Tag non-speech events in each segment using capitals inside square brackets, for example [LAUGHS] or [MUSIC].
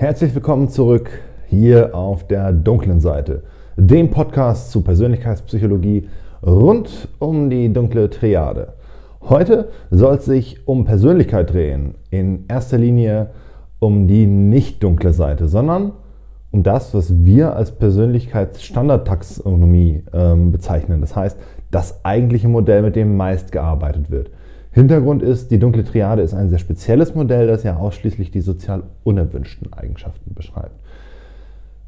Herzlich willkommen zurück hier auf der dunklen Seite, dem Podcast zu Persönlichkeitspsychologie rund um die dunkle Triade. Heute soll es sich um Persönlichkeit drehen, in erster Linie um die nicht dunkle Seite, sondern um das, was wir als Persönlichkeitsstandardtaxonomie ähm, bezeichnen. Das heißt, das eigentliche Modell, mit dem meist gearbeitet wird. Hintergrund ist, die dunkle Triade ist ein sehr spezielles Modell, das ja ausschließlich die sozial unerwünschten Eigenschaften beschreibt.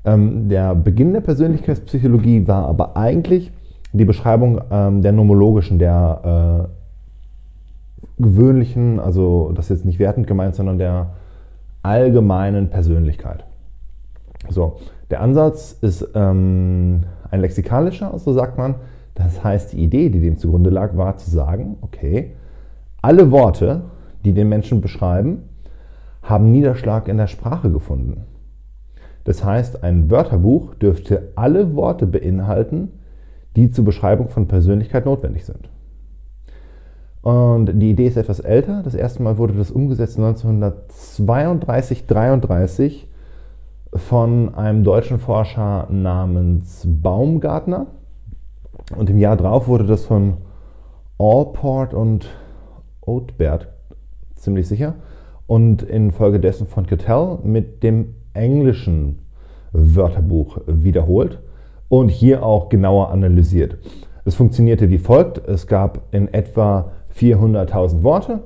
Ähm, der Beginn der Persönlichkeitspsychologie war aber eigentlich die Beschreibung ähm, der nomologischen, der äh, gewöhnlichen, also das ist jetzt nicht wertend gemeint, sondern der allgemeinen Persönlichkeit. So, der Ansatz ist ähm, ein lexikalischer, so sagt man. Das heißt, die Idee, die dem zugrunde lag, war zu sagen, okay, alle Worte, die den Menschen beschreiben, haben Niederschlag in der Sprache gefunden. Das heißt, ein Wörterbuch dürfte alle Worte beinhalten, die zur Beschreibung von Persönlichkeit notwendig sind. Und die Idee ist etwas älter. Das erste Mal wurde das umgesetzt 1932, 33 von einem deutschen Forscher namens Baumgartner. Und im Jahr darauf wurde das von Allport und Oatbert ziemlich sicher. Und infolgedessen von Cattell mit dem englischen Wörterbuch wiederholt und hier auch genauer analysiert. Es funktionierte wie folgt. Es gab in etwa 400.000 Worte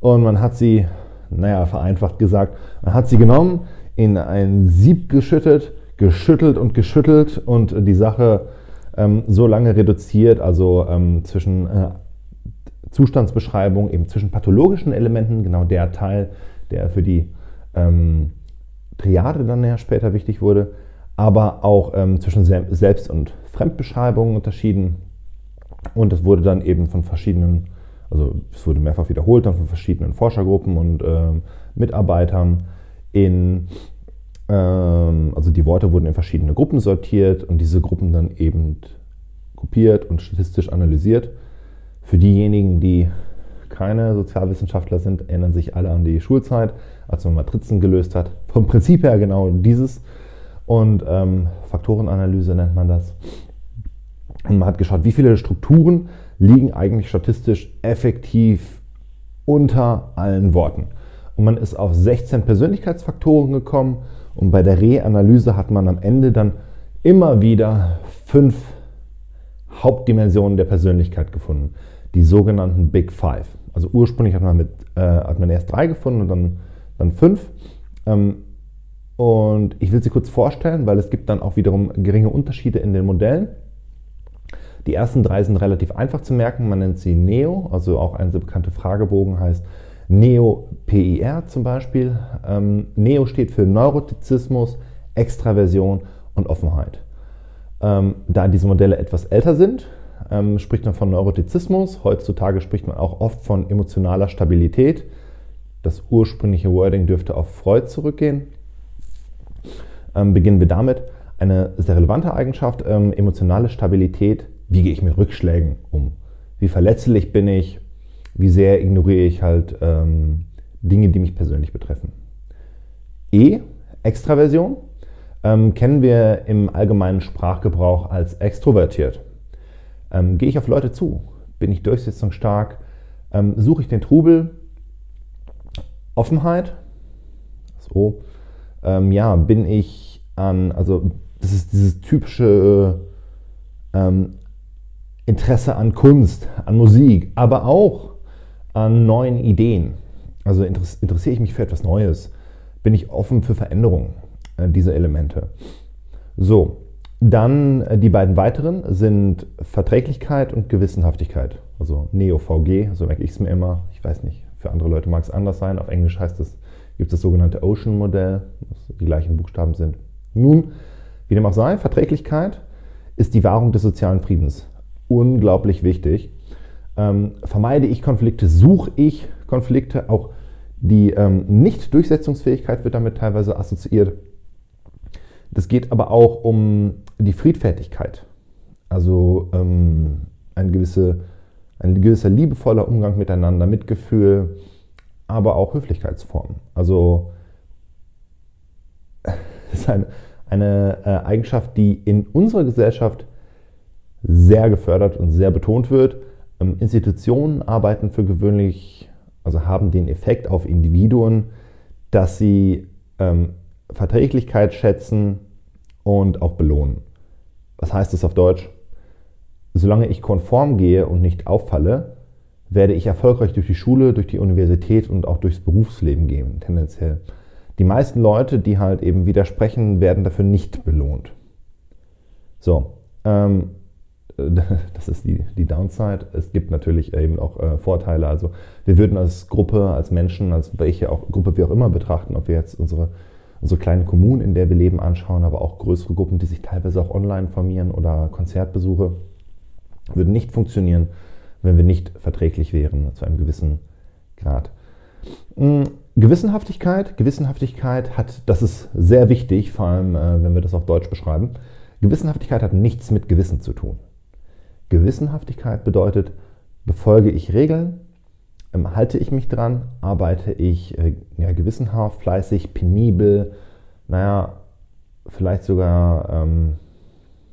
und man hat sie, naja, vereinfacht gesagt, man hat sie genommen, in ein Sieb geschüttet, geschüttelt und geschüttelt und die Sache ähm, so lange reduziert, also ähm, zwischen äh, Zustandsbeschreibung, eben zwischen pathologischen Elementen, genau der Teil, der für die ähm, Triade dann ja später wichtig wurde, aber auch ähm, zwischen Selbst- und Fremdbeschreibungen unterschieden. Und es wurde dann eben von verschiedenen, also es wurde mehrfach wiederholt, dann von verschiedenen Forschergruppen und ähm, Mitarbeitern in, ähm, also die Worte wurden in verschiedene Gruppen sortiert und diese Gruppen dann eben gruppiert und statistisch analysiert. Für diejenigen, die keine Sozialwissenschaftler sind, erinnern sich alle an die Schulzeit, als man Matrizen gelöst hat. Vom Prinzip her genau dieses. Und ähm, Faktorenanalyse nennt man das. Und man hat geschaut, wie viele Strukturen liegen eigentlich statistisch effektiv unter allen Worten. Und man ist auf 16 Persönlichkeitsfaktoren gekommen und bei der Reanalyse hat man am Ende dann immer wieder fünf Hauptdimensionen der Persönlichkeit gefunden, die sogenannten Big Five. Also ursprünglich hat man, mit, äh, hat man erst drei gefunden und dann, dann fünf. Ähm, und ich will sie kurz vorstellen, weil es gibt dann auch wiederum geringe Unterschiede in den Modellen. Die ersten drei sind relativ einfach zu merken. Man nennt sie NEO, also auch ein sehr bekannter Fragebogen heißt Neo-PIR zum Beispiel. Ähm, Neo steht für Neurotizismus, Extraversion und Offenheit. Ähm, da diese Modelle etwas älter sind, ähm, spricht man von Neurotizismus. Heutzutage spricht man auch oft von emotionaler Stabilität. Das ursprüngliche Wording dürfte auf Freud zurückgehen. Ähm, beginnen wir damit. Eine sehr relevante Eigenschaft, ähm, emotionale Stabilität. Wie gehe ich mit Rückschlägen um? Wie verletzlich bin ich? wie sehr ignoriere ich halt ähm, Dinge, die mich persönlich betreffen. E, Extraversion, ähm, kennen wir im allgemeinen Sprachgebrauch als extrovertiert. Ähm, gehe ich auf Leute zu? Bin ich durchsetzungsstark? Ähm, suche ich den Trubel? Offenheit? So. Ähm, ja, bin ich an, also das ist dieses typische ähm, Interesse an Kunst, an Musik, aber auch an neuen Ideen? Also interessiere ich mich für etwas Neues? Bin ich offen für Veränderungen äh, dieser Elemente? So, dann äh, die beiden weiteren sind Verträglichkeit und Gewissenhaftigkeit. Also Neo-VG, so merke ich es mir immer. Ich weiß nicht, für andere Leute mag es anders sein. Auf Englisch heißt es, gibt es das sogenannte Ocean-Modell, das die gleichen Buchstaben sind. Nun, wie dem auch sei, Verträglichkeit ist die Wahrung des sozialen Friedens. Unglaublich wichtig ähm, vermeide ich Konflikte, suche ich Konflikte, auch die ähm, Nicht-Durchsetzungsfähigkeit wird damit teilweise assoziiert. Das geht aber auch um die Friedfertigkeit, also ähm, ein, gewisse, ein gewisser liebevoller Umgang miteinander, Mitgefühl, aber auch Höflichkeitsformen. Also [LAUGHS] ist eine, eine äh, Eigenschaft, die in unserer Gesellschaft sehr gefördert und sehr betont wird. Ähm, Institutionen arbeiten für gewöhnlich, also haben den Effekt auf Individuen, dass sie ähm, Verträglichkeit schätzen und auch belohnen. Was heißt das auf Deutsch? Solange ich konform gehe und nicht auffalle, werde ich erfolgreich durch die Schule, durch die Universität und auch durchs Berufsleben gehen, tendenziell. Die meisten Leute, die halt eben widersprechen, werden dafür nicht belohnt. So, ähm, [LAUGHS] das ist die, die Downside. Es gibt natürlich eben auch äh, Vorteile. Also wir würden als Gruppe, als Menschen, als welche auch Gruppe wir auch immer betrachten, ob wir jetzt unsere, unsere kleine Kommune, in der wir leben, anschauen, aber auch größere Gruppen, die sich teilweise auch online formieren oder Konzertbesuche, würden nicht funktionieren, wenn wir nicht verträglich wären zu einem gewissen Grad. Hm, Gewissenhaftigkeit, Gewissenhaftigkeit hat, das ist sehr wichtig, vor allem äh, wenn wir das auf Deutsch beschreiben. Gewissenhaftigkeit hat nichts mit Gewissen zu tun. Gewissenhaftigkeit bedeutet, befolge ich Regeln, halte ich mich dran, arbeite ich äh, ja, gewissenhaft, fleißig, penibel, naja, vielleicht sogar ähm,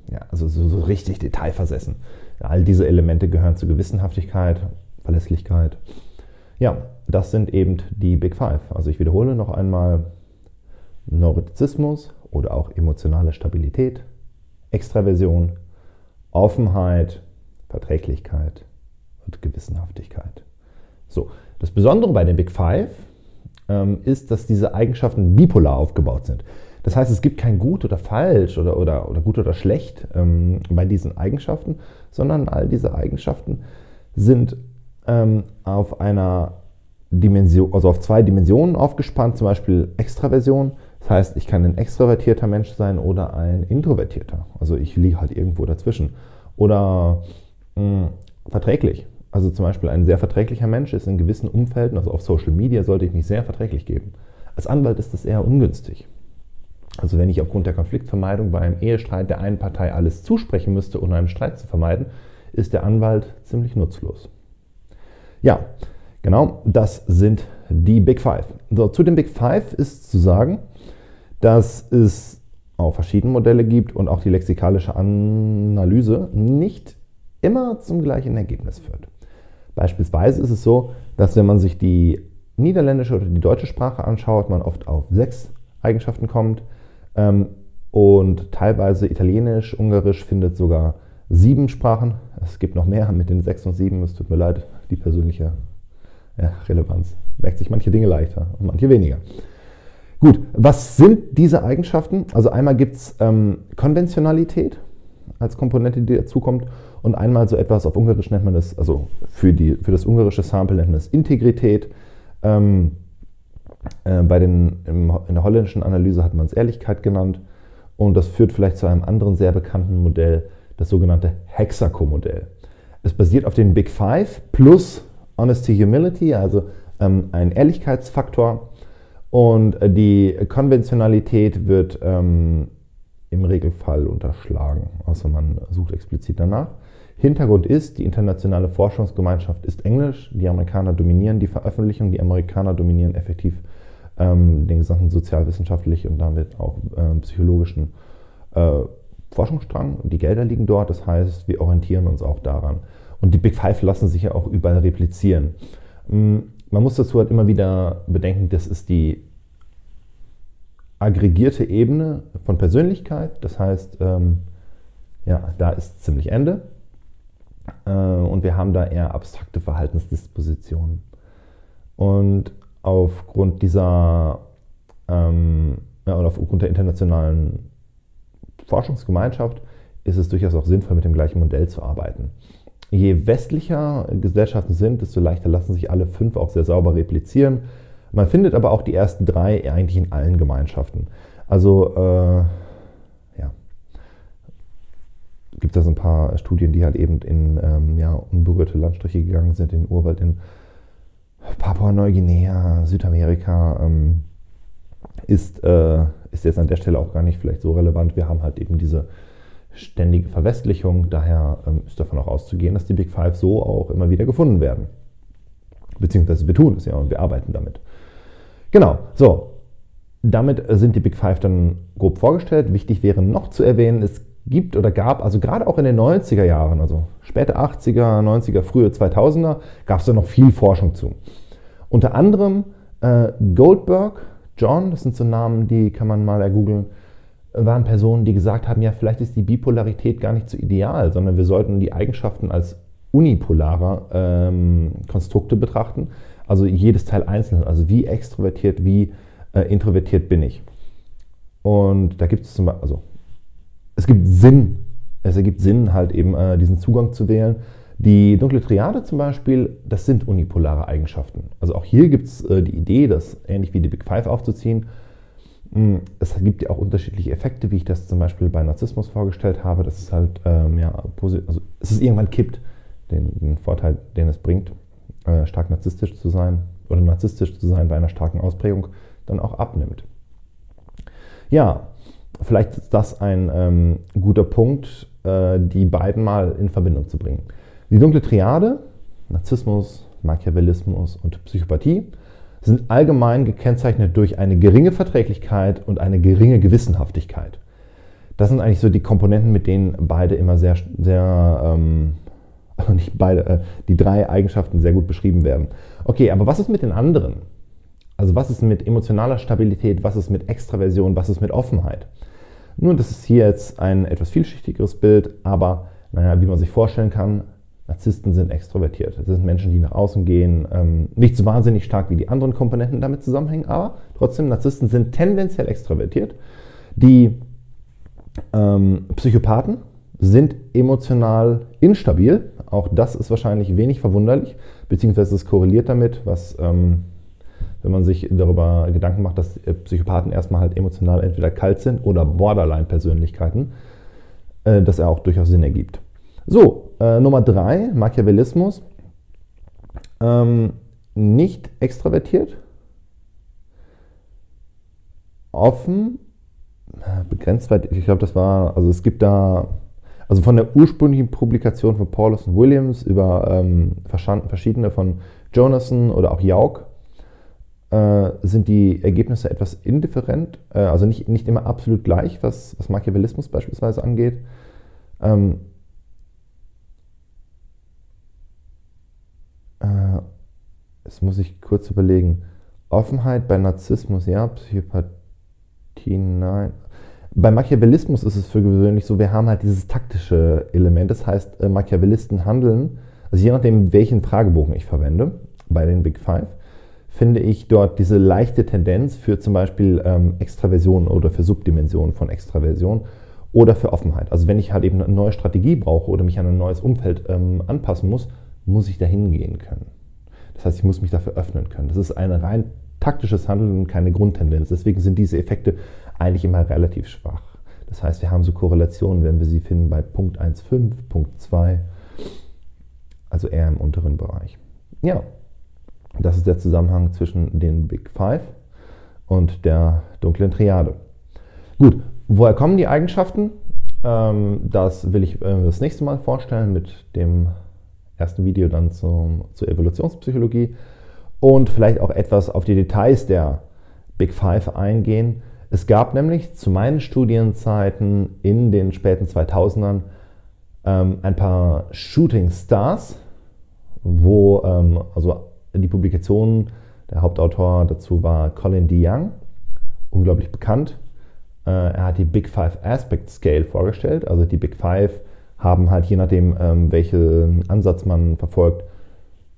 ja, also so, so richtig detailversessen. All diese Elemente gehören zu Gewissenhaftigkeit, Verlässlichkeit. Ja, das sind eben die Big Five. Also ich wiederhole noch einmal Neurotizismus oder auch emotionale Stabilität, Extraversion, Offenheit, Verträglichkeit und Gewissenhaftigkeit. So, das Besondere bei den Big Five ähm, ist, dass diese Eigenschaften bipolar aufgebaut sind. Das heißt, es gibt kein gut oder falsch oder, oder, oder gut oder schlecht ähm, bei diesen Eigenschaften, sondern all diese Eigenschaften sind ähm, auf einer Dimension, also auf zwei Dimensionen aufgespannt, zum Beispiel Extraversion. Das heißt, ich kann ein extrovertierter Mensch sein oder ein introvertierter. Also ich liege halt irgendwo dazwischen. Oder mh, hm, verträglich. Also zum Beispiel ein sehr verträglicher Mensch ist in gewissen Umfelden, also auf Social Media, sollte ich mich sehr verträglich geben. Als Anwalt ist das eher ungünstig. Also wenn ich aufgrund der Konfliktvermeidung bei einem Ehestreit der einen Partei alles zusprechen müsste, um einen Streit zu vermeiden, ist der Anwalt ziemlich nutzlos. Ja, genau, das sind die Big Five. So, zu den Big Five ist zu sagen, dass es auch verschiedene Modelle gibt und auch die lexikalische Analyse nicht immer zum gleichen Ergebnis führt. Beispielsweise ist es so, dass wenn man sich die niederländische oder die deutsche Sprache anschaut, man oft auf sechs Eigenschaften kommt. Ähm, und teilweise Italienisch, Ungarisch findet sogar sieben Sprachen. Es gibt noch mehr mit den sechs und sieben. Es tut mir leid, die persönliche ja, Relevanz. Merkt sich manche Dinge leichter und manche weniger. Gut, was sind diese Eigenschaften? Also einmal gibt es ähm, Konventionalität als Komponente, die dazukommt. Und einmal so etwas, auf Ungarisch nennt man das, also für, die, für das ungarische Sample nennt man das Integrität. Ähm, äh, bei den, im, in der holländischen Analyse hat man es Ehrlichkeit genannt. Und das führt vielleicht zu einem anderen sehr bekannten Modell, das sogenannte Hexaco-Modell. Es basiert auf den Big Five plus Honesty Humility, also ähm, ein Ehrlichkeitsfaktor. Und äh, die Konventionalität wird ähm, im Regelfall unterschlagen, außer man sucht explizit danach. Hintergrund ist, die internationale Forschungsgemeinschaft ist Englisch, die Amerikaner dominieren die Veröffentlichung, die Amerikaner dominieren effektiv ähm, den gesamten sozialwissenschaftlichen und damit auch äh, psychologischen äh, Forschungsstrang. Die Gelder liegen dort, das heißt, wir orientieren uns auch daran. Und die Big Five lassen sich ja auch überall replizieren. Ähm, man muss dazu halt immer wieder bedenken, das ist die aggregierte Ebene von Persönlichkeit. Das heißt, ähm, ja, da ist ziemlich Ende. Äh, und wir haben da eher abstrakte Verhaltensdispositionen. Und aufgrund dieser ähm, ja, oder aufgrund der internationalen Forschungsgemeinschaft ist es durchaus auch sinnvoll, mit dem gleichen Modell zu arbeiten. Je westlicher Gesellschaften sind, desto leichter lassen sich alle fünf auch sehr sauber replizieren. Man findet aber auch die ersten drei eigentlich in allen Gemeinschaften. Also äh, gibt es ein paar Studien, die halt eben in ähm, ja, unberührte Landstriche gegangen sind, in Urwald in Papua-Neuguinea, Südamerika. Ähm, ist, äh, ist jetzt an der Stelle auch gar nicht vielleicht so relevant. Wir haben halt eben diese ständige Verwestlichung. Daher ähm, ist davon auch auszugehen, dass die Big Five so auch immer wieder gefunden werden. Beziehungsweise wir tun es ja und wir arbeiten damit. Genau, so. damit sind die Big Five dann grob vorgestellt. Wichtig wäre noch zu erwähnen, es gibt oder gab, also gerade auch in den 90er Jahren, also späte 80er, 90er, frühe 2000er, gab es da noch viel Forschung zu. Unter anderem äh, Goldberg, John, das sind so Namen, die kann man mal ergoogeln, waren Personen, die gesagt haben, ja, vielleicht ist die Bipolarität gar nicht so ideal, sondern wir sollten die Eigenschaften als unipolare ähm, Konstrukte betrachten. Also jedes Teil einzeln, also wie extrovertiert, wie äh, introvertiert bin ich. Und da gibt es zum Beispiel, also es gibt Sinn, es ergibt Sinn, halt eben äh, diesen Zugang zu wählen. Die dunkle Triade zum Beispiel, das sind unipolare Eigenschaften. Also auch hier gibt es äh, die Idee, das ähnlich wie die Big Five aufzuziehen. Hm, es gibt ja auch unterschiedliche Effekte, wie ich das zum Beispiel bei Narzissmus vorgestellt habe, dass es halt ähm, ja, also es ist irgendwann kippt, den, den Vorteil, den es bringt, äh, stark narzisstisch zu sein oder narzisstisch zu sein bei einer starken Ausprägung, dann auch abnimmt. Ja, vielleicht ist das ein ähm, guter Punkt, äh, die beiden mal in Verbindung zu bringen. Die dunkle Triade, Narzissmus, Machiavellismus und Psychopathie, sind allgemein gekennzeichnet durch eine geringe Verträglichkeit und eine geringe Gewissenhaftigkeit. Das sind eigentlich so die Komponenten, mit denen beide immer sehr, sehr ähm, nicht beide, äh, die drei Eigenschaften sehr gut beschrieben werden. Okay, aber was ist mit den anderen? Also was ist mit emotionaler Stabilität, was ist mit Extraversion, was ist mit Offenheit? Nun, das ist hier jetzt ein etwas vielschichtigeres Bild, aber naja, wie man sich vorstellen kann, Narzissten sind extrovertiert. Das sind Menschen, die nach außen gehen, ähm, nicht so wahnsinnig stark wie die anderen Komponenten damit zusammenhängen, aber trotzdem, Narzissten sind tendenziell extrovertiert. Die ähm, Psychopathen sind emotional instabil. Auch das ist wahrscheinlich wenig verwunderlich, beziehungsweise es korreliert damit, was ähm, wenn man sich darüber Gedanken macht, dass Psychopathen erstmal halt emotional entweder kalt sind oder Borderline-Persönlichkeiten, äh, dass er auch durchaus Sinn ergibt. So, äh, Nummer drei, Machiavellismus. Ähm, nicht extravertiert, offen, äh, begrenzt ich glaube, das war, also es gibt da, also von der ursprünglichen Publikation von Paulus und Williams über ähm, verschiedene von Jonathan oder auch Jauk äh, sind die Ergebnisse etwas indifferent, äh, also nicht, nicht immer absolut gleich, was, was Machiavellismus beispielsweise angeht. Ähm, äh, jetzt muss ich kurz überlegen. Offenheit bei Narzissmus, ja, Psychopathie, nein. Bei Machiavellismus ist es für gewöhnlich so, wir haben halt dieses taktische Element. Das heißt, äh, Machiavellisten handeln, also je nachdem, welchen Fragebogen ich verwende, bei den Big Five, finde ich dort diese leichte Tendenz für zum Beispiel ähm, Extraversion oder für Subdimensionen von Extraversion oder für Offenheit. Also wenn ich halt eben eine neue Strategie brauche oder mich an ein neues Umfeld ähm, anpassen muss, muss ich dahin gehen können. Das heißt, ich muss mich dafür öffnen können. Das ist ein rein taktisches Handeln und keine Grundtendenz. Deswegen sind diese Effekte eigentlich immer relativ schwach. Das heißt, wir haben so Korrelationen, wenn wir sie finden bei Punkt 1,5, Punkt 2, also eher im unteren Bereich. Ja, das ist der Zusammenhang zwischen den Big Five und der dunklen Triade. Gut, woher kommen die Eigenschaften? Ähm, das will ich äh, das nächste Mal vorstellen mit dem ersten Video dann zum, zur Evolutionspsychologie und vielleicht auch etwas auf die Details der Big Five eingehen. Es gab nämlich zu meinen Studienzeiten in den späten 2000ern ähm, ein paar Shooting Stars, wo ähm, also die Publikation, der Hauptautor dazu war Colin DeYoung, unglaublich bekannt. Äh, er hat die Big Five Aspect Scale vorgestellt. Also die Big Five haben halt je nachdem, ähm, welchen Ansatz man verfolgt,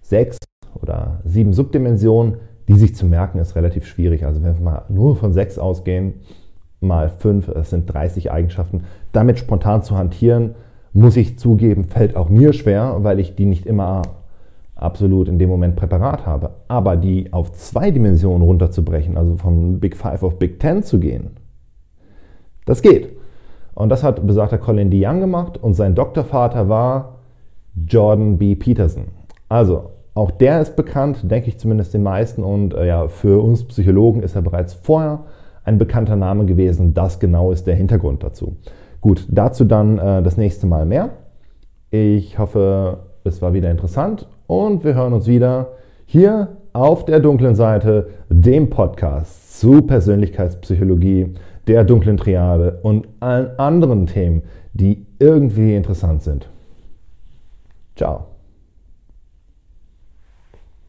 sechs oder sieben Subdimensionen, die sich zu merken, ist relativ schwierig. Also wenn wir mal nur von sechs ausgehen, mal fünf, das sind 30 Eigenschaften. Damit spontan zu hantieren, muss ich zugeben, fällt auch mir schwer, weil ich die nicht immer absolut in dem Moment Präparat habe. Aber die auf zwei Dimensionen runterzubrechen, also von Big Five auf Big Ten zu gehen, das geht. Und das hat besagter Colin DeYoung gemacht und sein Doktorvater war Jordan B. Peterson. Also auch der ist bekannt, denke ich zumindest den meisten. Und äh, ja, für uns Psychologen ist er bereits vorher ein bekannter Name gewesen. Das genau ist der Hintergrund dazu. Gut, dazu dann äh, das nächste Mal mehr. Ich hoffe, es war wieder interessant und wir hören uns wieder hier auf der dunklen Seite, dem Podcast zu Persönlichkeitspsychologie, der dunklen Triade und allen anderen Themen, die irgendwie interessant sind. Ciao.